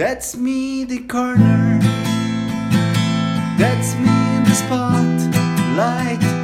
That's me the corner. That's me in the spotlight.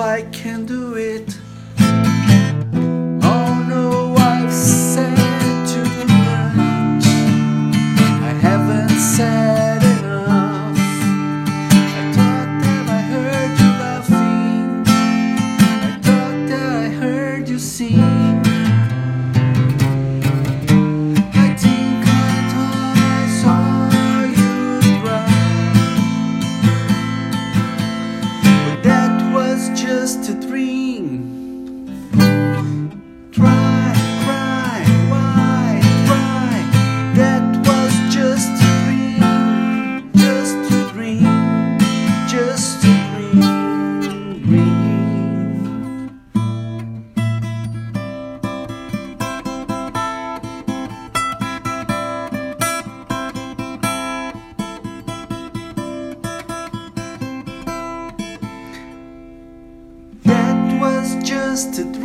I can do it. Oh no, I've said too much. I haven't said enough. I thought that I heard you laughing. I thought that I heard you sing. just to